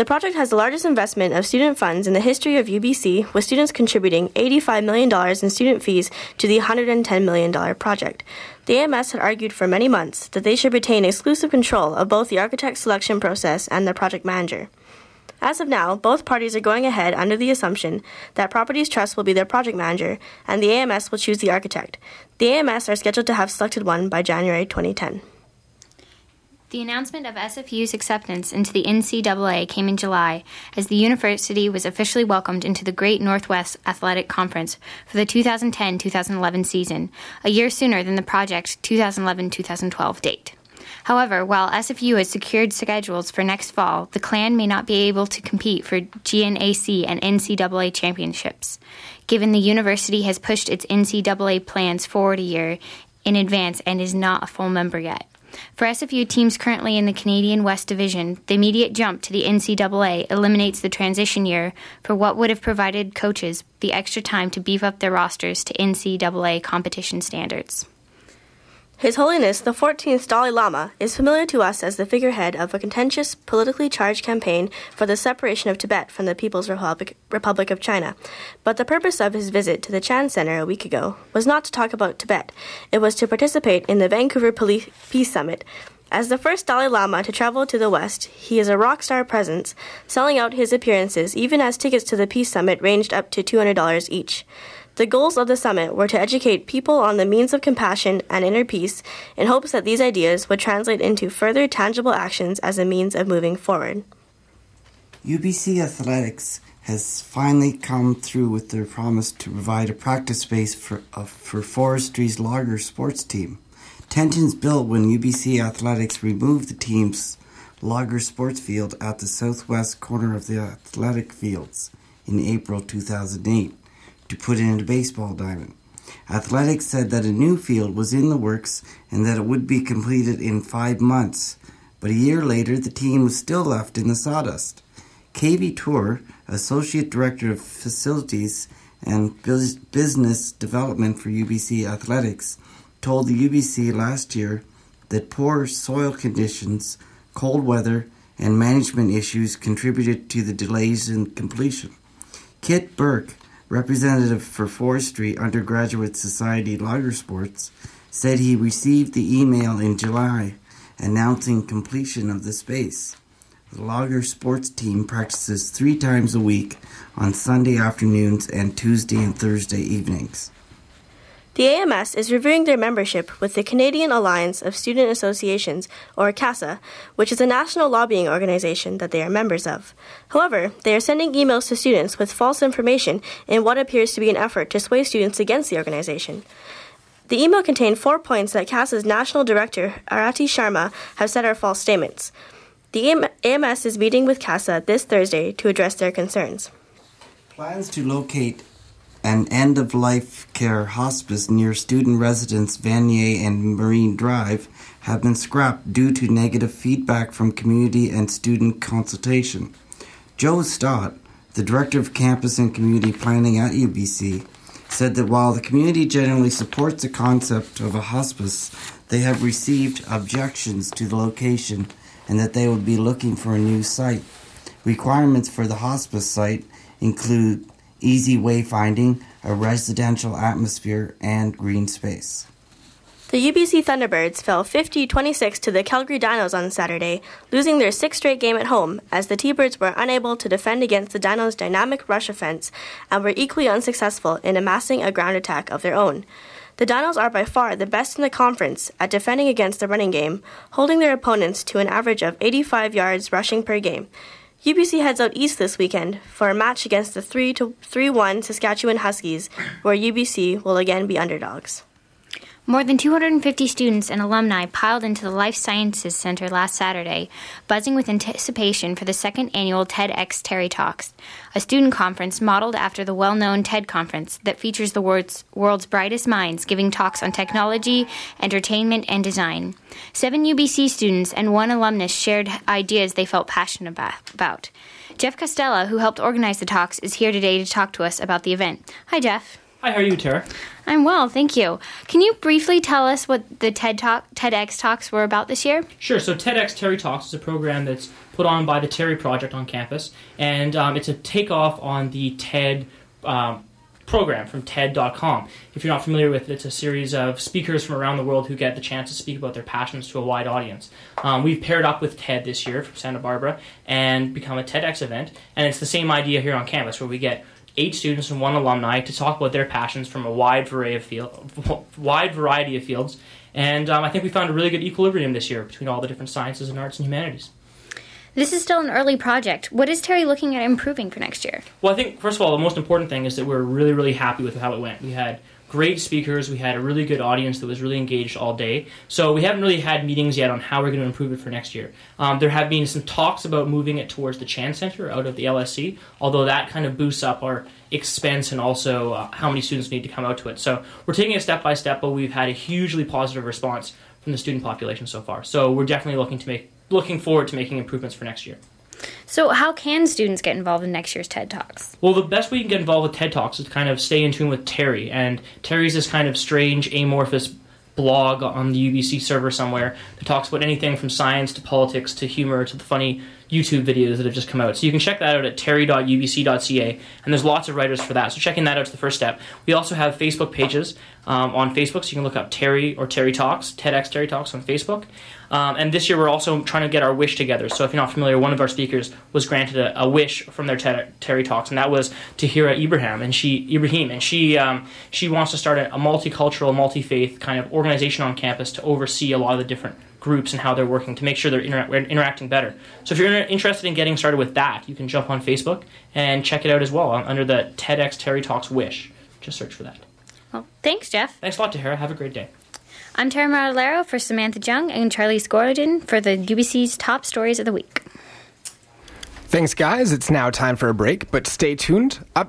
The project has the largest investment of student funds in the history of UBC, with students contributing $85 million in student fees to the $110 million project. The AMS had argued for many months that they should retain exclusive control of both the architect selection process and the project manager. As of now, both parties are going ahead under the assumption that Properties Trust will be their project manager and the AMS will choose the architect. The AMS are scheduled to have selected one by January 2010. The announcement of SFU's acceptance into the NCAA came in July as the university was officially welcomed into the Great Northwest Athletic Conference for the 2010 2011 season, a year sooner than the project 2011 2012 date. However, while SFU has secured schedules for next fall, the clan may not be able to compete for GNAC and NCAA championships, given the university has pushed its NCAA plans forward a year in advance and is not a full member yet. For SFU teams currently in the Canadian West Division, the immediate jump to the NCAA eliminates the transition year for what would have provided coaches the extra time to beef up their rosters to NCAA competition standards. His Holiness the 14th Dalai Lama is familiar to us as the figurehead of a contentious, politically charged campaign for the separation of Tibet from the People's Republic, Republic of China. But the purpose of his visit to the Chan Center a week ago was not to talk about Tibet, it was to participate in the Vancouver Peace Summit. As the first Dalai Lama to travel to the West, he is a rock star presence, selling out his appearances even as tickets to the Peace Summit ranged up to $200 each. The goals of the summit were to educate people on the means of compassion and inner peace in hopes that these ideas would translate into further tangible actions as a means of moving forward. UBC Athletics has finally come through with their promise to provide a practice space for, uh, for Forestry's logger sports team. Tensions built when UBC Athletics removed the team's logger sports field at the southwest corner of the athletic fields in April 2008 to put in a baseball diamond. Athletics said that a new field was in the works and that it would be completed in five months, but a year later the team was still left in the sawdust. Kavie Toor, Associate Director of Facilities and Business Development for UBC Athletics, told the Ubyssey last year that poor soil conditions, cold weather, and management issues contributed to the delays in completion. Kit Burke, representative for Forestry Undergraduate Society Logger Sports, said he received the email in July announcing completion of the space. The logger sports team practices three times a week on Sunday afternoons and Tuesday and Thursday evenings. The AMS is reviewing their membership with the Canadian Alliance of Student Associations, or CASA, which is a national lobbying organization that they are members of. However, they are sending emails to students with false information in what appears to be an effort to sway students against the organization. The email contained four points that CASA's national director, Arati Sharma, has said are false statements. The AMS is meeting with CASA this Thursday to address their concerns. Plans to locate an end of life care hospice near student residence Vanier and Marine Drive have been scrapped due to negative feedback from community and student consultation. Joe Stott, the director of campus and community planning at UBC, said that while the community generally supports the concept of a hospice, they have received objections to the location and that they would be looking for a new site. Requirements for the hospice site include easy wayfinding, a residential atmosphere, and green space. The UBC Thunderbirds fell 50 26 to the Calgary Dinos on Saturday, losing their sixth straight game at home as the T Birds were unable to defend against the Dinos' dynamic rush offense and were equally unsuccessful in amassing a ground attack of their own. The Dinos are by far the best in the conference at defending against the running game, holding their opponents to an average of 85 yards rushing per game. UBC heads out east this weekend for a match against the 3 3 1 Saskatchewan Huskies, where UBC will again be underdogs. More than 250 students and alumni piled into the Life Sciences Center last Saturday, buzzing with anticipation for the second annual TEDx Terry Talks, a student conference modeled after the well known TED conference that features the world's, world's brightest minds giving talks on technology, entertainment, and design. Seven UBC students and one alumnus shared ideas they felt passionate about. Jeff Costella, who helped organize the talks, is here today to talk to us about the event. Hi, Jeff. Hi, how are you, Tara? I'm well, thank you. Can you briefly tell us what the TED Talk, TEDx talks were about this year? Sure. So TEDx Terry Talks is a program that's put on by the Terry Project on campus, and um, it's a takeoff on the TED um, program from TED.com. If you're not familiar with it, it's a series of speakers from around the world who get the chance to speak about their passions to a wide audience. Um, we've paired up with TED this year from Santa Barbara and become a TEDx event, and it's the same idea here on campus where we get eight students and one alumni to talk about their passions from a wide variety of field, wide variety of fields. And um, I think we found a really good equilibrium this year between all the different sciences and arts and humanities. This is still an early project. What is Terry looking at improving for next year? Well, I think first of all, the most important thing is that we're really, really happy with how it went. We had great speakers. We had a really good audience that was really engaged all day. So we haven't really had meetings yet on how we're going to improve it for next year. Um, there have been some talks about moving it towards the Chan Center out of the LSC, although that kind of boosts up our expense and also uh, how many students need to come out to it. So we're taking it step by step, but we've had a hugely positive response from the student population so far. So we're definitely looking to make looking forward to making improvements for next year. So, how can students get involved in next year's TED Talks? Well, the best way you can get involved with TED Talks is to kind of stay in tune with Terry. And Terry's this kind of strange, amorphous blog on the UBC server somewhere that talks about anything from science to politics to humor to the funny YouTube videos that have just come out. So you can check that out at terry.ubc.ca, and there's lots of writers for that. So checking that out is the first step. We also have Facebook pages um, on Facebook, so you can look up Terry or Terry Talks, TEDx Terry Talks on Facebook. Um, and this year we're also trying to get our wish together. So if you're not familiar, one of our speakers was granted a, a wish from their Terry Talks, and that was Tahira Ibrahim, and she Ibrahim, and she um, she wants to start a, a multicultural, multi faith kind of organization on campus to oversee a lot of the different groups and how they're working to make sure they're inter- interacting better. So if you're interested in getting started with that, you can jump on Facebook and check it out as well uh, under the TEDx Terry Talks Wish. Just search for that. Well, thanks, Jeff. Thanks a lot, Tahira. Have a great day. I'm Tara Martellero for Samantha Jung and Charlie Scorodin for the UBC's top stories of the week. Thanks, guys. It's now time for a break, but stay tuned. Up